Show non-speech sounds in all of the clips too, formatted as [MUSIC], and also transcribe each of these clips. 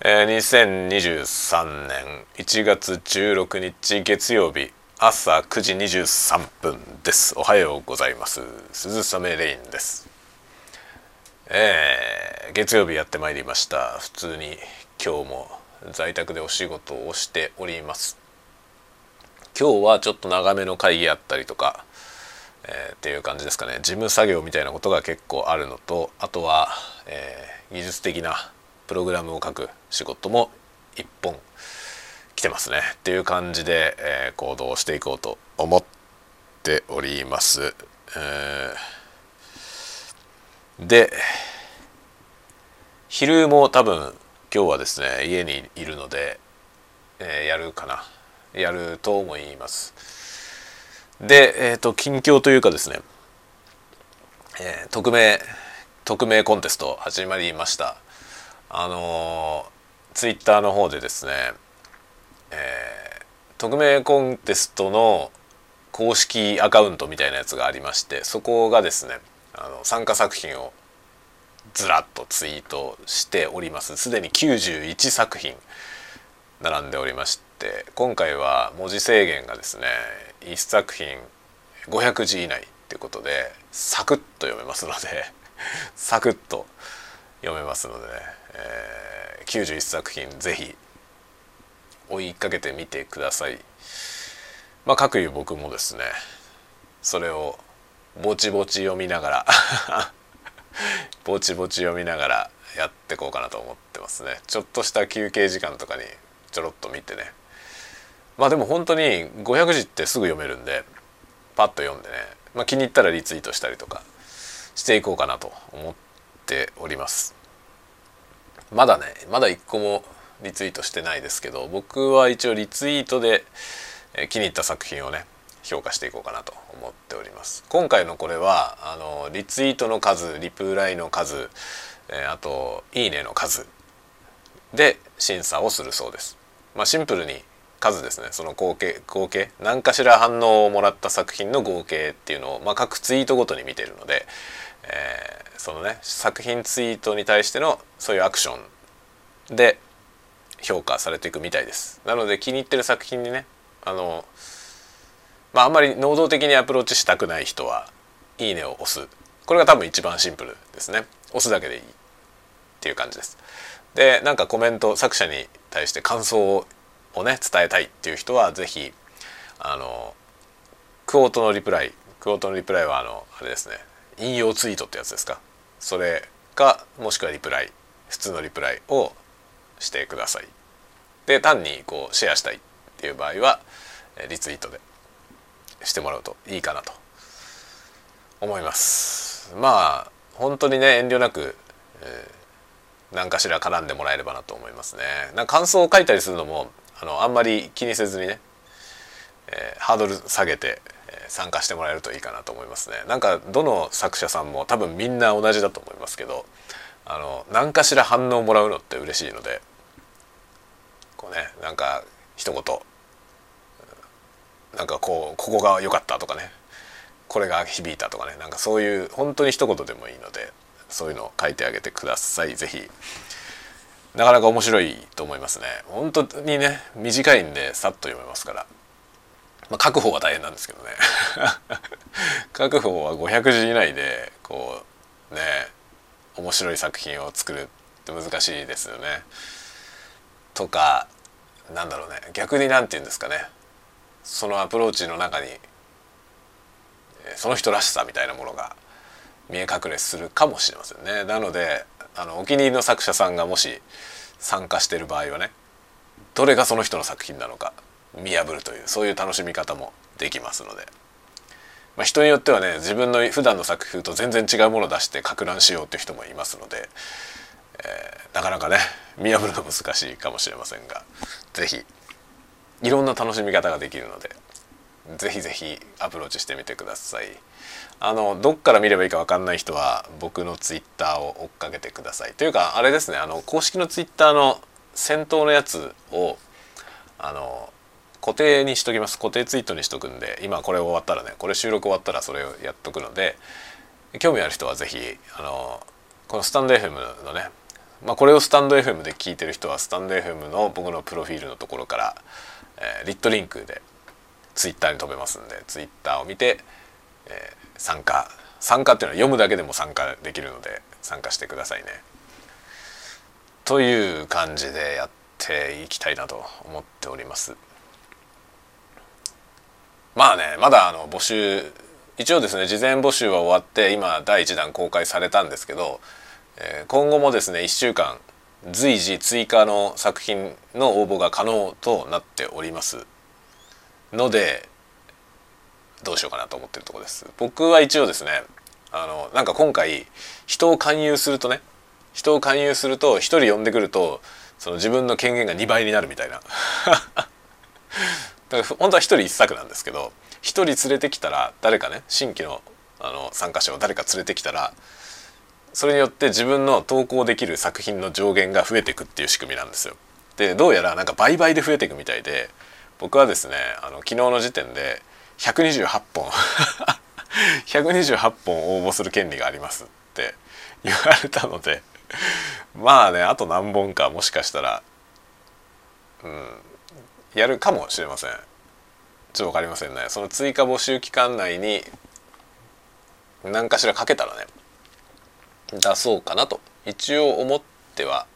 えー、2023年1月16日月曜日朝9時23分です。おはようございます。鈴雨レインです。えー、月曜日やってまいりました。普通に今日も在宅でお仕事をしております。今日はちょっと長めの会議あったりとか、えー、っていう感じですかね。事務作業みたいなことが結構あるのとあとは、えー、技術的なプログラムを書く仕事も一本来てますねっていう感じで、えー、行動していこうと思っております。えー、で昼も多分今日はですね家にいるので、えー、やるかなやると思います。で、えーと、近況というかですね、えー、匿名匿名コンテスト始まりました。あのツイッターの方でですね、えー、匿名コンテストの公式アカウントみたいなやつがありましてそこがですねあの参加作品をずらっとツイートしております。すでに91作品並んでおりまして今回は文字制限がですね1作品500字以内ってことでサクッと読めますので [LAUGHS] サクッと読めますのでね。えー、91作品ぜひ追いかけてみてください。まあ各いう僕もですねそれをぼちぼち読みながら [LAUGHS] ぼちぼち読みながらやっていこうかなと思ってますね。ちょっとした休憩時間とかにちょろっと見てね。まあでも本当に500字ってすぐ読めるんでパッと読んでね、まあ、気に入ったらリツイートしたりとかしていこうかなと思ってております。まだねまだ一個もリツイートしてないですけど僕は一応リツイートで気に入った作品をね評価していこうかなと思っております。今回のこれはあのリツイートの数リプライの数、えあといいねの数で審査をするそうです。まあシンプルに数ですね。その合計合計何かしら反応をもらった作品の合計っていうのを、まあ、各ツイートごとに見てるので、えー、そのね作品ツイートに対してのそういうアクションで評価されていくみたいです。なので気に入ってる作品にねあのまああんまり能動的にアプローチしたくない人はいいねを押す。これが多分一番シンプルですね。押すだけでいいっていう感じです。でなんかコメント作者に対して感想をね伝えたいっていう人は是非あのクオートのリプライクオートのリプライはあのあれですね。引用ツイートってやつですか？それかもしくはリプライ普通のリプライをしてください。で単にこうシェアしたいっていう場合はリツイートでしてもらうといいかなと思います。まあ本当にね遠慮なく、えー、何かしら絡んでもらえればなと思いますね。なんか感想を書いたりするのもあのあんまり気にせずにね、えー、ハードル下げて参加してもらえるといいかなと思いますね。なんかどの作者さんも多分みんな同じだと思いますけどあの何かしら反応をもらうのって嬉しいのでこうねなんか一言なんかこうここが良かったとかねこれが響いたとかねなんかそういう本当に一言でもいいのでそういうのを書いてあげてください。是非なかなか面白いと思いますね。本当にね短いんでさっと読めますから。まあ、書く方は大変なんですけどね [LAUGHS] 書く方は500字以内でこうね面白い作品を作るって難しいですよね。とかなんだろうね逆に何て言うんですかねそのアプローチの中にその人らしさみたいなものが見え隠れするかもしれませんね。なのであのお気に入りの作者さんがもし参加してる場合はねどれがその人の作品なのか見破るというそういう楽しみ方もできますので、まあ、人によってはね自分の普段の作風と全然違うものを出してか乱しようっていう人もいますので、えー、なかなかね見破るの難しいかもしれませんが是非いろんな楽しみ方ができるので是非是非アプローチしてみてください。あのどっから見ればいいか分かんない人は僕のツイッターを追っかけてください。というかあれですねあの公式のツイッターの先頭のやつをあの固定にしときます固定ツイートにしとくんで今これ終わったらねこれ収録終わったらそれをやっとくので興味ある人は是非あのこのスタンド FM のねまあ、これをスタンド FM で聞いてる人はスタンド FM の僕のプロフィールのところから、えー、リットリンクでツイッターに飛べますんでツイッターを見て、えー、参加参加っていうのは読むだけでも参加できるので参加してくださいね。という感じでやっていきたいなと思っております。まあねまだあの募集一応ですね事前募集は終わって今第1弾公開されたんですけど、えー、今後もですね1週間随時追加の作品の応募が可能となっております。のでどうしようかなと思ってるとこです。僕は一応ですねあのなんか今回人を勧誘するとね人を勧誘すると1人呼んでくるとその自分の権限が2倍になるみたいな。だから本当は1人1作なんですけど1人連れてきたら誰かね新規のあの参加者を誰か連れてきたらそれによって自分の投稿できる作品の上限が増えていくっていう仕組みなんですよ。でどうやらなんか倍々で増えていくみたいで僕はですねあの昨日の時点で128本 [LAUGHS] 128本応募する権利がありますって言われたのでまあねあと何本かもしかしたらうんやるかもしれません。ちょっと分かりませんね。その追加募集期間内に何かしらかけたらね出そうかなと一応思っては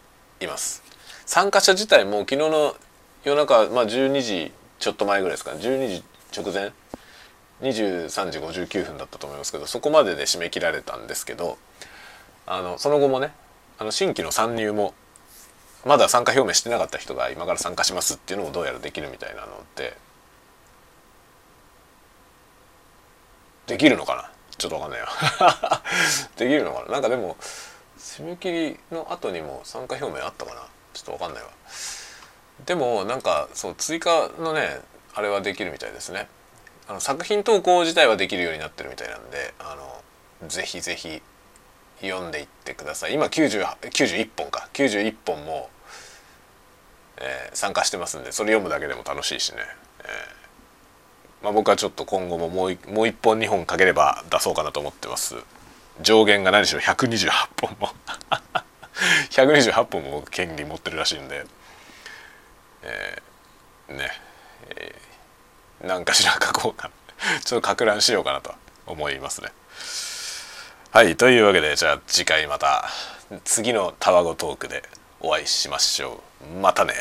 います。参加者自体も昨日の夜中、まあ、12時ちょっと前ぐらいですか12時直前？23時59分だったと思いますけどそこまでで締め切られたんですけどあのその後もねあの新規の参入もまだ参加表明してなかった人が今から参加しますっていうのもどうやらできるみたいなのってできるのかな？ちょっとわかんないよ。[LAUGHS] できるのかな？なんかでも締め切りの後にも参加表明あったかな？ちょっとわかんないわ。でもなんかそう追加のねあれはできるみたいですね。あの作品投稿自体はできるようになってるみたいなんであのぜひぜひ読んでいってください。今91本か。91本も、えー、参加してますんでそれ読むだけでも楽しいしね、えー、まあ、僕はちょっと今後ももうもう1本2本かければ出そうかなと思ってます。上限が何しろ128本も。[LAUGHS] 128本も権利持ってるらしいんで、えー、ね、えー、何かしら書こうかな。ちょっとか乱しようかなと思いますね。はいというわけでじゃあ次回また次のタワゴトークでお会いしましょう。またね。